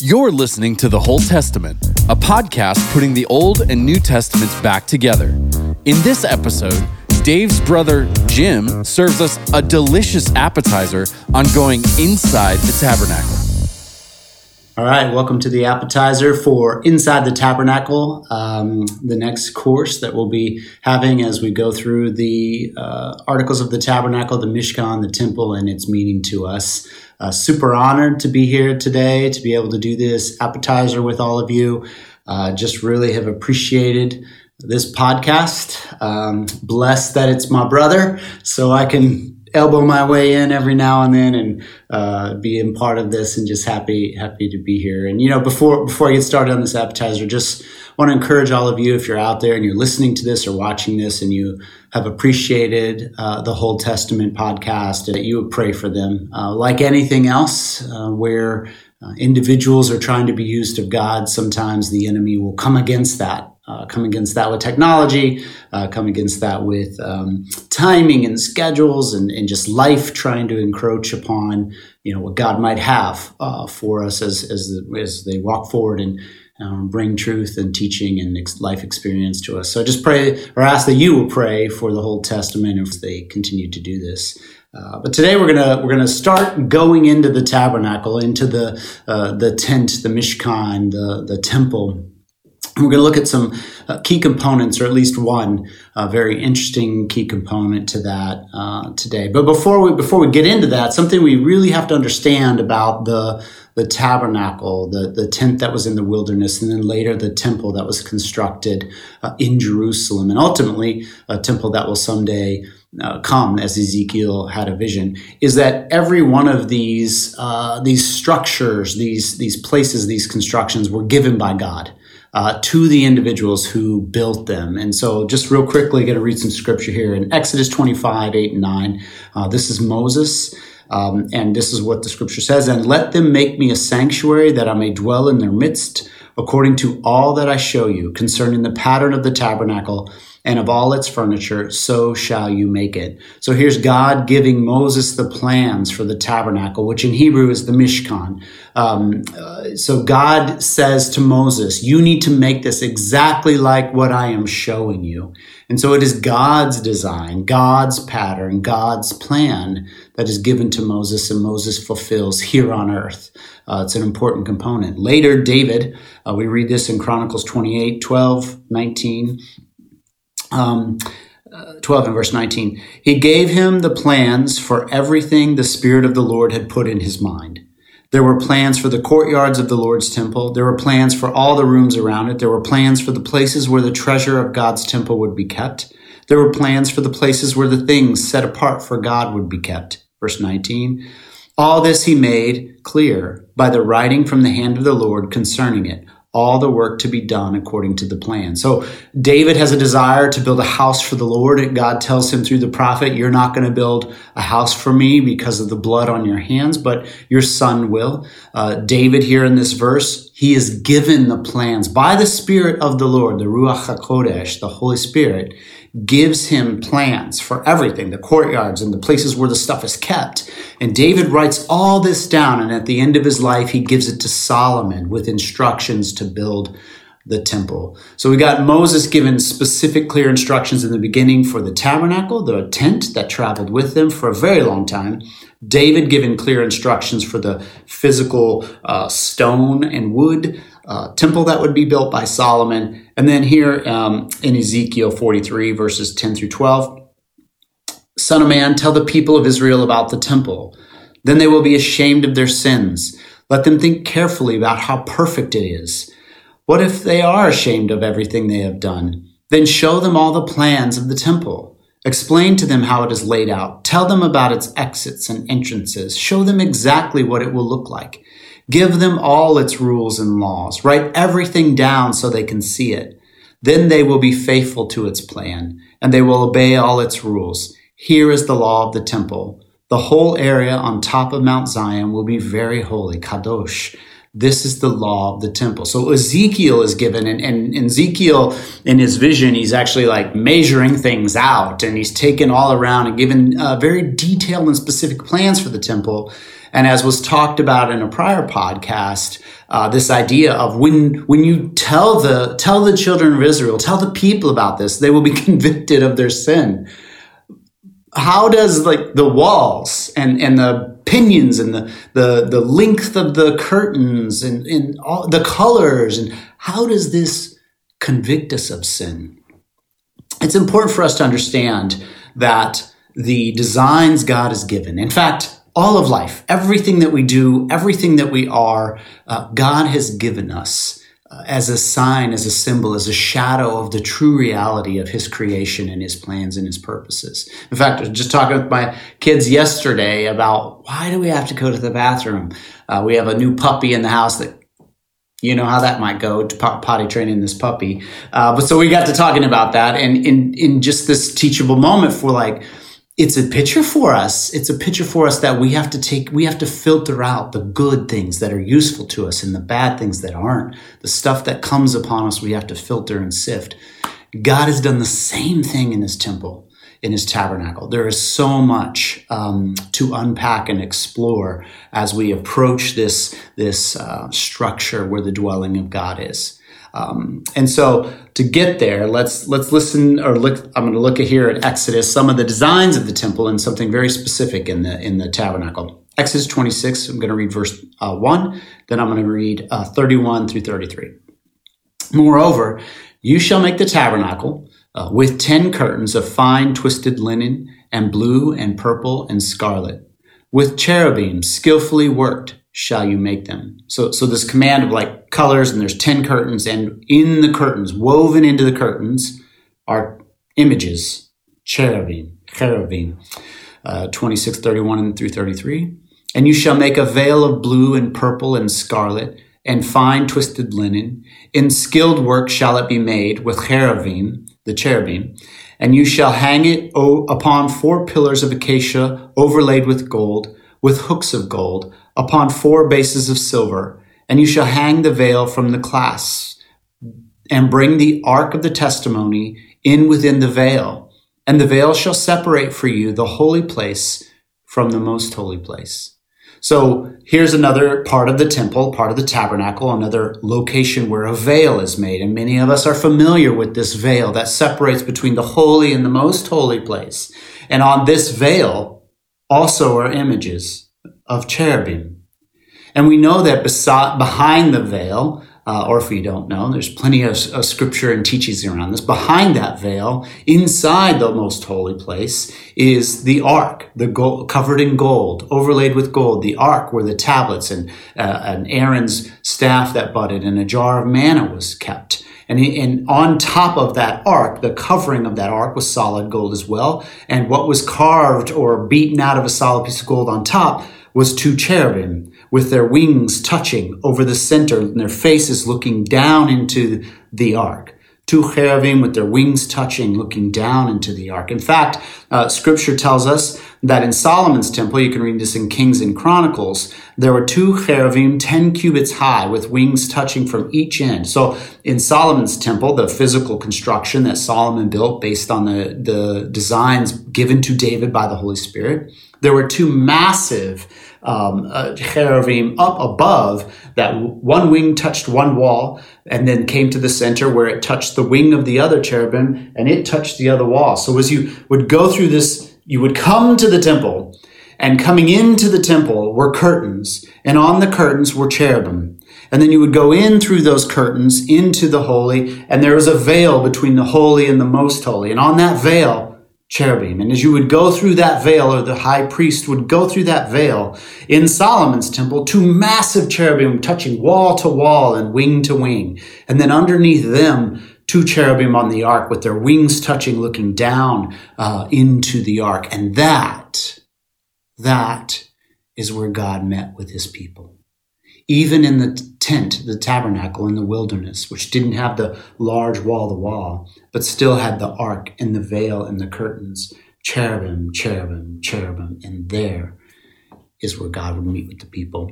You're listening to The Whole Testament, a podcast putting the Old and New Testaments back together. In this episode, Dave's brother Jim serves us a delicious appetizer on going inside the tabernacle. All right, welcome to the appetizer for Inside the Tabernacle, um, the next course that we'll be having as we go through the uh, articles of the tabernacle, the Mishkan, the temple, and its meaning to us. Uh, super honored to be here today, to be able to do this appetizer with all of you. Uh, just really have appreciated this podcast. Um, blessed that it's my brother, so I can elbow my way in every now and then and uh, being part of this and just happy happy to be here. And you know before before i get started on this appetizer just want to encourage all of you if you're out there and you're listening to this or watching this and you have appreciated uh, the whole testament podcast that you would pray for them. Uh, like anything else uh, where uh, individuals are trying to be used of god sometimes the enemy will come against that uh, come against that with technology, uh, come against that with um, timing and schedules and, and, just life trying to encroach upon you know what God might have uh, for us as as, the, as they walk forward and um, bring truth and teaching and ex- life experience to us. So I just pray or ask that you will pray for the whole Testament if they continue to do this. Uh, but today we're gonna we're gonna start going into the tabernacle, into the uh, the tent, the mishkan, the the temple we're going to look at some uh, key components, or at least one uh, very interesting key component to that uh, today. But before we before we get into that, something we really have to understand about the the tabernacle, the the tent that was in the wilderness, and then later the temple that was constructed uh, in Jerusalem, and ultimately a temple that will someday. Uh, come as Ezekiel had a vision is that every one of these uh, these structures, these these places, these constructions were given by God uh, to the individuals who built them. And so, just real quickly, going to read some scripture here in Exodus 25, 8 and 9. Uh, this is Moses. Um, and this is what the scripture says, and let them make me a sanctuary that I may dwell in their midst, according to all that I show you concerning the pattern of the tabernacle and of all its furniture, so shall you make it. So here's God giving Moses the plans for the tabernacle, which in Hebrew is the Mishkan. Um, uh, so God says to Moses, you need to make this exactly like what I am showing you. And so it is God's design, God's pattern, God's plan that is given to Moses and Moses fulfills here on earth. Uh, it's an important component. Later, David, uh, we read this in Chronicles 28, 12, 19 um, uh, 12 and verse 19. He gave him the plans for everything the Spirit of the Lord had put in his mind. There were plans for the courtyards of the Lord's temple. There were plans for all the rooms around it. There were plans for the places where the treasure of God's temple would be kept. There were plans for the places where the things set apart for God would be kept. Verse 19. All this he made clear by the writing from the hand of the Lord concerning it all the work to be done according to the plan. So David has a desire to build a house for the Lord. God tells him through the prophet, you're not going to build a house for me because of the blood on your hands, but your son will. Uh, David here in this verse, he is given the plans by the Spirit of the Lord, the Ruach HaKodesh, the Holy Spirit gives him plans for everything, the courtyards and the places where the stuff is kept. And David writes all this down. And at the end of his life, he gives it to Solomon with instructions to build the temple. So we got Moses given specific, clear instructions in the beginning for the tabernacle, the tent that traveled with them for a very long time. David given clear instructions for the physical uh, stone and wood uh, temple that would be built by Solomon. And then here um, in Ezekiel 43, verses 10 through 12, Son of man, tell the people of Israel about the temple. Then they will be ashamed of their sins. Let them think carefully about how perfect it is. What if they are ashamed of everything they have done? Then show them all the plans of the temple. Explain to them how it is laid out. Tell them about its exits and entrances. Show them exactly what it will look like. Give them all its rules and laws. Write everything down so they can see it. Then they will be faithful to its plan and they will obey all its rules. Here is the law of the temple. The whole area on top of Mount Zion will be very holy, kadosh. This is the law of the temple. So Ezekiel is given, and, and, Ezekiel in his vision, he's actually like measuring things out, and he's taken all around and given uh, very detailed and specific plans for the temple. And as was talked about in a prior podcast, uh, this idea of when when you tell the tell the children of Israel, tell the people about this, they will be convicted of their sin. How does like the walls and and the pinions and the the the length of the curtains and, and all the colors and how does this convict us of sin? It's important for us to understand that the designs God has given. In fact, all of life, everything that we do, everything that we are, uh, God has given us uh, as a sign, as a symbol, as a shadow of the true reality of His creation and His plans and His purposes. In fact, I was just talking with my kids yesterday about why do we have to go to the bathroom? Uh, we have a new puppy in the house that you know how that might go to potty training this puppy. Uh, but so we got to talking about that, and in in just this teachable moment for like it's a picture for us. It's a picture for us that we have to take, we have to filter out the good things that are useful to us and the bad things that aren't. The stuff that comes upon us, we have to filter and sift. God has done the same thing in his temple, in his tabernacle. There is so much um, to unpack and explore as we approach this, this uh, structure where the dwelling of God is. Um, and so to get there, let's let's listen or look. I'm going to look at here at Exodus some of the designs of the temple and something very specific in the in the tabernacle. Exodus 26. I'm going to read verse uh, one. Then I'm going to read uh, 31 through 33. Moreover, you shall make the tabernacle uh, with ten curtains of fine twisted linen and blue and purple and scarlet, with cherubim skillfully worked shall you make them. So, so this command of like colors and there's 10 curtains and in the curtains, woven into the curtains are images, cherubim, cherubim, uh, 26, 31 through 33. And you shall make a veil of blue and purple and scarlet and fine twisted linen. In skilled work shall it be made with cherubim, the cherubim. And you shall hang it upon four pillars of acacia overlaid with gold, with hooks of gold upon four bases of silver, and you shall hang the veil from the clasps, and bring the ark of the testimony in within the veil. And the veil shall separate for you the holy place from the most holy place. So here's another part of the temple, part of the tabernacle, another location where a veil is made. And many of us are familiar with this veil that separates between the holy and the most holy place. And on this veil also are images of cherubim. And we know that behind the veil, uh, or if you don't know, there's plenty of, of, scripture and teachings around this. Behind that veil, inside the most holy place, is the ark, the gold, covered in gold, overlaid with gold. The ark where the tablets and, uh, and Aaron's staff that budded and a jar of manna was kept. And, and on top of that ark, the covering of that ark was solid gold as well. And what was carved or beaten out of a solid piece of gold on top was two cherubim with their wings touching over the center and their faces looking down into the ark. Two cherubim with their wings touching, looking down into the ark. In fact, uh, scripture tells us that in Solomon's temple, you can read this in Kings and Chronicles, there were two cherubim 10 cubits high with wings touching from each end. So in Solomon's temple, the physical construction that Solomon built based on the, the designs given to David by the Holy Spirit, there were two massive um, uh, cherubim up above that one wing touched one wall and then came to the center where it touched the wing of the other cherubim and it touched the other wall. So as you would go through this, you would come to the temple and coming into the temple were curtains and on the curtains were cherubim. And then you would go in through those curtains into the holy and there was a veil between the holy and the most holy. And on that veil, cherubim. And as you would go through that veil, or the high priest would go through that veil in Solomon's temple, two massive cherubim touching wall to wall and wing to wing. And then underneath them, two cherubim on the ark with their wings touching, looking down uh, into the ark. And that, that is where God met with his people even in the tent, the tabernacle in the wilderness, which didn't have the large wall to wall, but still had the ark and the veil and the curtains, cherubim, cherubim, cherubim, and there is where God would meet with the people.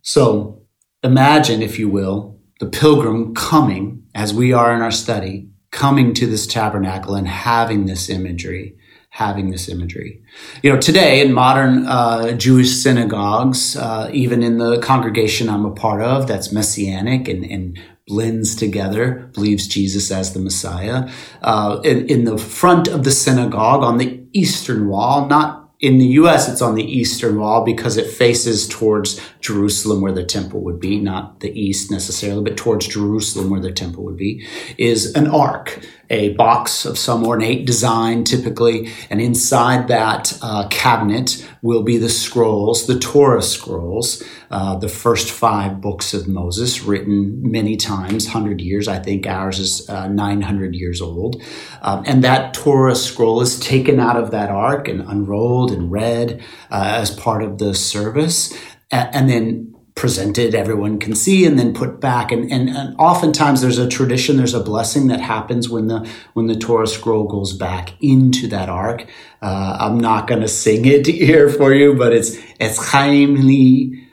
So imagine, if you will, the pilgrim coming, as we are in our study, coming to this tabernacle and having this imagery, having this imagery. You know, today in modern uh, Jewish synagogues, uh, even in the congregation I'm a part of, that's messianic and, and blends together, believes Jesus as the Messiah. Uh, in, in the front of the synagogue on the eastern wall, not in the US, it's on the eastern wall because it faces towards Jerusalem where the temple would be, not the east necessarily, but towards Jerusalem where the temple would be, is an ark, a box of some ornate design typically. And inside that uh, cabinet will be the scrolls, the Torah scrolls, uh, the first five books of Moses, written many times, 100 years. I think ours is uh, 900 years old. Um, and that Torah scroll is taken out of that ark and unrolled and read uh, as part of the service. and then presented, everyone can see, and then put back. And, and, and, oftentimes there's a tradition, there's a blessing that happens when the when the Torah scroll goes back into that ark. Uh, I'm not going to sing it here for you, but it's it's Chaim li.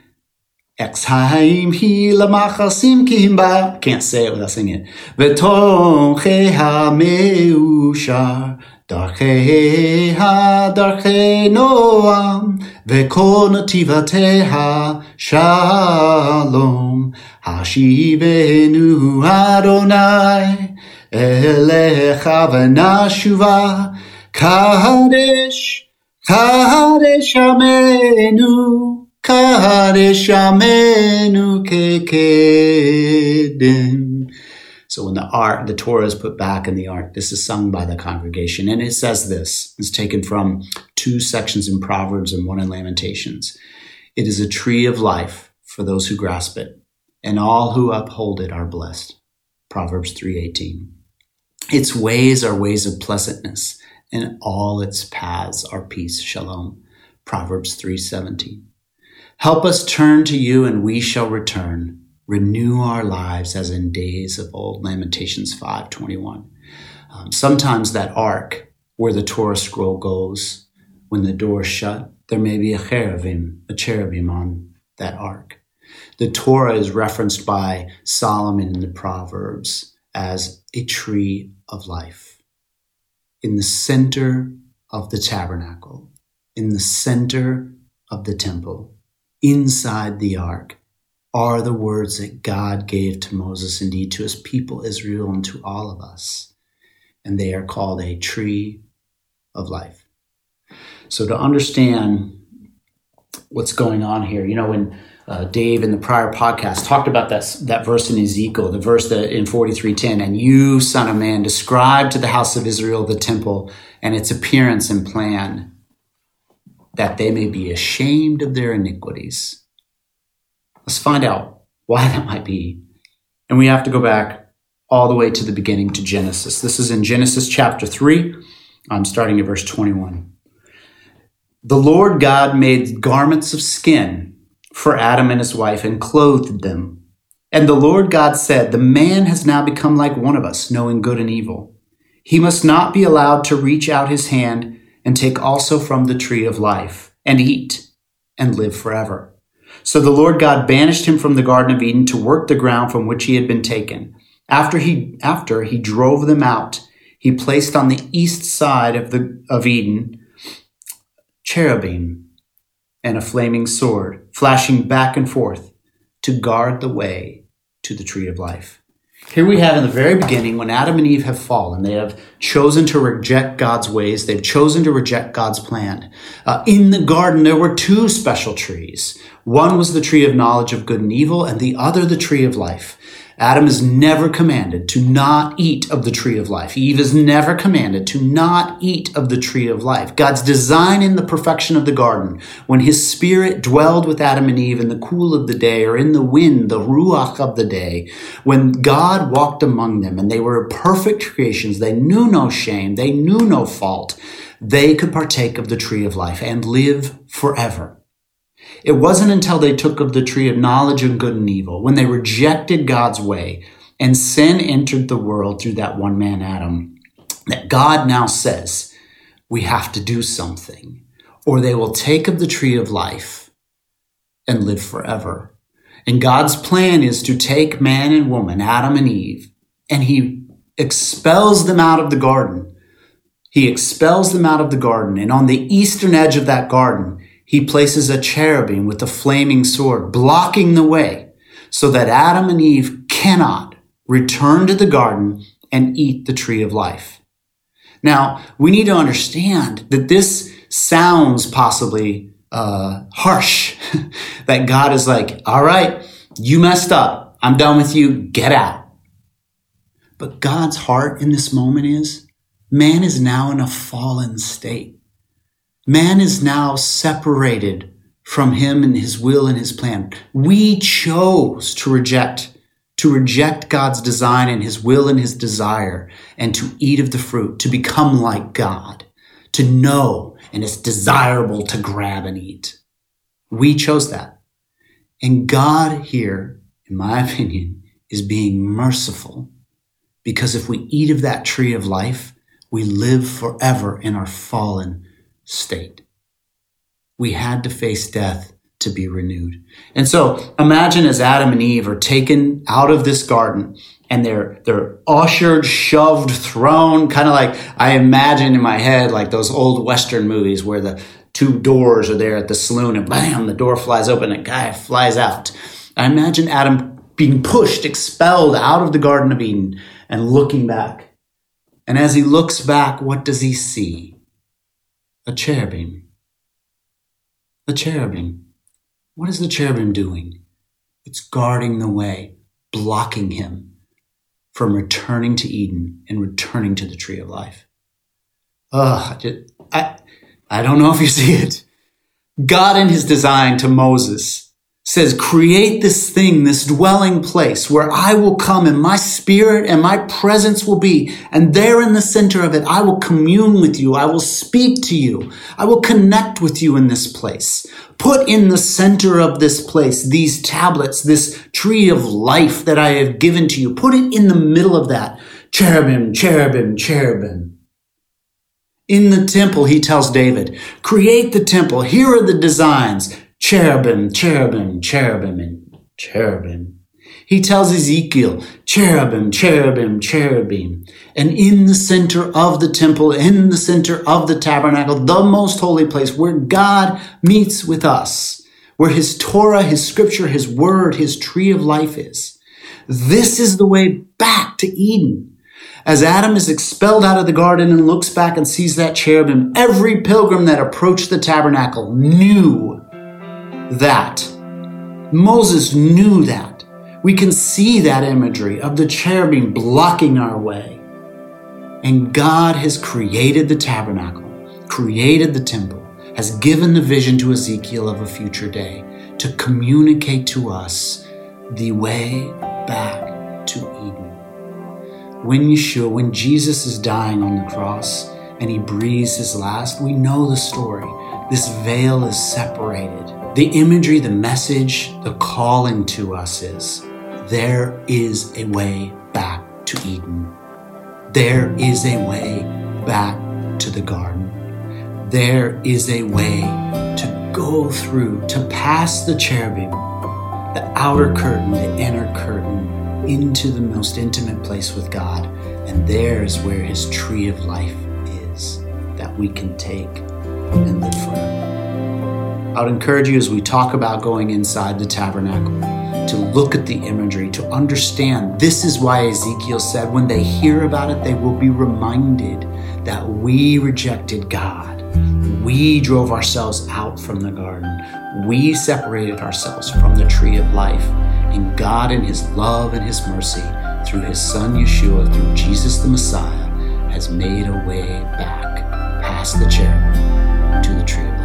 Exhaim hi lamachasim kimba. Can't say it without singing it. V'toche ha-meushar דרכיה דרכי נועם, וכל נתיבתיה שלום. השיבנו אדוני אליך ונשובה, קדש, קדש עמנו, קדש עמנו כקדם. So when the ark, the Torah is put back in the ark, this is sung by the congregation. And it says this, it's taken from two sections in Proverbs and one in Lamentations. It is a tree of life for those who grasp it, and all who uphold it are blessed. Proverbs 3:18. Its ways are ways of pleasantness, and all its paths are peace. Shalom. Proverbs 3:17. Help us turn to you and we shall return renew our lives as in days of old lamentations 5.21 um, sometimes that ark where the torah scroll goes when the door shut there may be a cherubim a cherubim on that ark. The torah is referenced by solomon in the proverbs as a tree of life. In the center of the tabernacle in the center of the temple inside the ark are the words that God gave to Moses, indeed to his people Israel and to all of us. And they are called a tree of life. So to understand what's going on here, you know, when uh, Dave in the prior podcast talked about that, that verse in Ezekiel, the verse that in 4310, and you, son of man, describe to the house of Israel the temple and its appearance and plan, that they may be ashamed of their iniquities Let's find out why that might be. And we have to go back all the way to the beginning to Genesis. This is in Genesis chapter 3. I'm starting at verse 21. The Lord God made garments of skin for Adam and his wife and clothed them. And the Lord God said, The man has now become like one of us, knowing good and evil. He must not be allowed to reach out his hand and take also from the tree of life and eat and live forever. So the Lord God banished him from the Garden of Eden to work the ground from which he had been taken. After he, after he drove them out, he placed on the east side of, the, of Eden cherubim and a flaming sword, flashing back and forth to guard the way to the tree of life. Here we have in the very beginning, when Adam and Eve have fallen, they have chosen to reject God's ways. They've chosen to reject God's plan. Uh, in the garden, there were two special trees. One was the tree of knowledge of good and evil, and the other the tree of life. Adam is never commanded to not eat of the tree of life. Eve is never commanded to not eat of the tree of life. God's design in the perfection of the garden, when his spirit dwelled with Adam and Eve in the cool of the day or in the wind, the ruach of the day, when God walked among them and they were perfect creations, they knew no shame, they knew no fault, they could partake of the tree of life and live forever. It wasn't until they took of the tree of knowledge of good and evil, when they rejected God's way, and sin entered the world through that one man, Adam, that God now says, we have to do something, or they will take of the tree of life and live forever. And God's plan is to take man and woman, Adam and Eve, and he expels them out of the garden He expels them out of the garden, and on the eastern edge of that garden, he places a cherubim with a flaming sword, blocking the way so that Adam and Eve cannot return to the garden and eat the tree of life. Now, we need to understand that this sounds possibly uh, harsh, that God is like, all right, you messed up. I'm done with you. Get out. But God's heart in this moment is man is now in a fallen state. Man is now separated from him and his will and his plan. We chose to reject to reject God's design and his will and his desire and to eat of the fruit, to become like God, to know and it's desirable to grab and eat. We chose that. And God here, in my opinion, is being merciful because if we eat of that tree of life, we live forever in our fallen state. We had to face death to be renewed. And so imagine as Adam and Eve are taken out of this garden and they're they're ushered, shoved, thrown, kind of like I imagine in my head like those old western movies where the two doors are there at the saloon and bam, the door flies open and a guy flies out. I imagine Adam being pushed, expelled out of the Garden of Eden and looking back. And as he looks back, what does he see? A cherubim. A cherubim. What is the cherubim doing? It's guarding the way, blocking him from returning to Eden and returning to the tree of life. Ugh, I, I don't know if you see it. God in his design to Moses says, create this thing, this dwelling place where I will come and my spirit and my presence will be. And there in the center of it, I will commune with you. I will speak to you. I will connect with you in this place. Put in the center of this place these tablets, this tree of life that I have given to you. Put it in the middle of that. Cherubim, cherubim, cherubim. In the temple, he tells David, create the temple. Here are the designs cherubim, cherubim, cherubim, and cherubim. He tells Ezekiel, cherubim, cherubim, cherubim. And in the center of the temple, in the center of the tabernacle, the most holy place where God meets with us, where his Torah, his scripture, his word, his tree of life is. This is the way back to Eden. As Adam is expelled out of the garden and looks back and sees that cherubim, every pilgrim that approached the tabernacle knew that. Moses knew that. We can see that imagery of the cherubim blocking our way. And God has created the tabernacle, created the temple, has given the vision to Ezekiel of a future day to communicate to us the way back to Eden. When Yeshua, when Jesus is dying on the cross and he breathes his last, we know the story. This veil is separated the imagery, the message, the calling to us is there is a way back to Eden. There is a way back to the garden. There is a way to go through, to pass the cherubim, the outer curtain, the inner curtain, into the most intimate place with God. And there is where his tree of life is that we can take and live forever. I would encourage you as we talk about going inside the tabernacle to look at the imagery, to understand this is why Ezekiel said when they hear about it, they will be reminded that we rejected God. We drove ourselves out from the garden. We separated ourselves from the tree of life. And God, in His love and His mercy, through His Son Yeshua, through Jesus the Messiah, has made a way back past the cherubim to the tree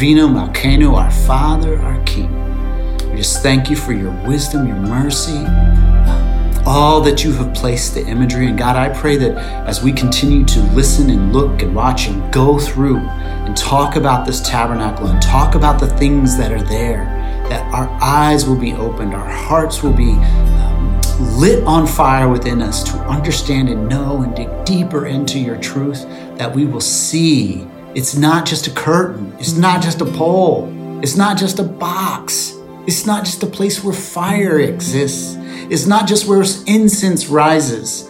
Avinu Malkeinu, our Father, our King. We just thank you for your wisdom, your mercy, all that you have placed the imagery. And God, I pray that as we continue to listen and look and watch and go through and talk about this tabernacle and talk about the things that are there, that our eyes will be opened, our hearts will be um, lit on fire within us to understand and know and dig deeper into your truth, that we will see it's not just a curtain. It's not just a pole. It's not just a box. It's not just a place where fire exists. It's not just where incense rises.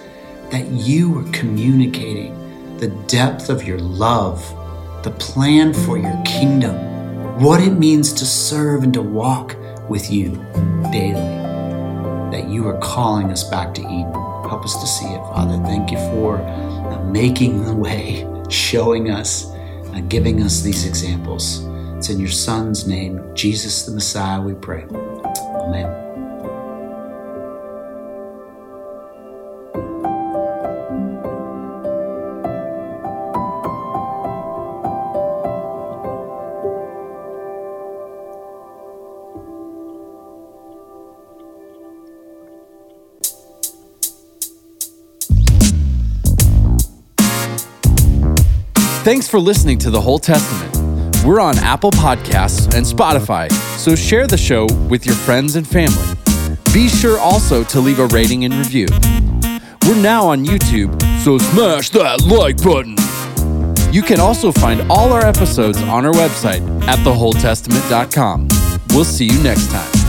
that you are communicating the depth of your love, the plan for your kingdom, what it means to serve and to walk with you daily. That you are calling us back to Eden. Help us to see it, Father. Thank you for making the way, showing us, uh, giving us these examples. It's in your Son's name, Jesus the Messiah, we pray. Amen. Thanks for listening to The Whole Testament. We're on Apple Podcasts and Spotify, so share the show with your friends and family. Be sure also to leave a rating and review. We're now on YouTube, so smash that like button. You can also find all our episodes on our website at thewholetestament.com. We'll see you next time.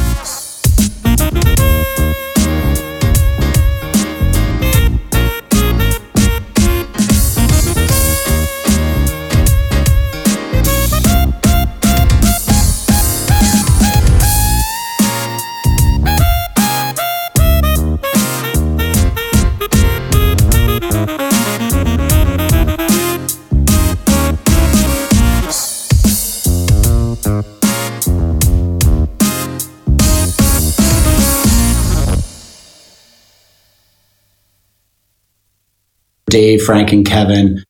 Dave, Frank, and Kevin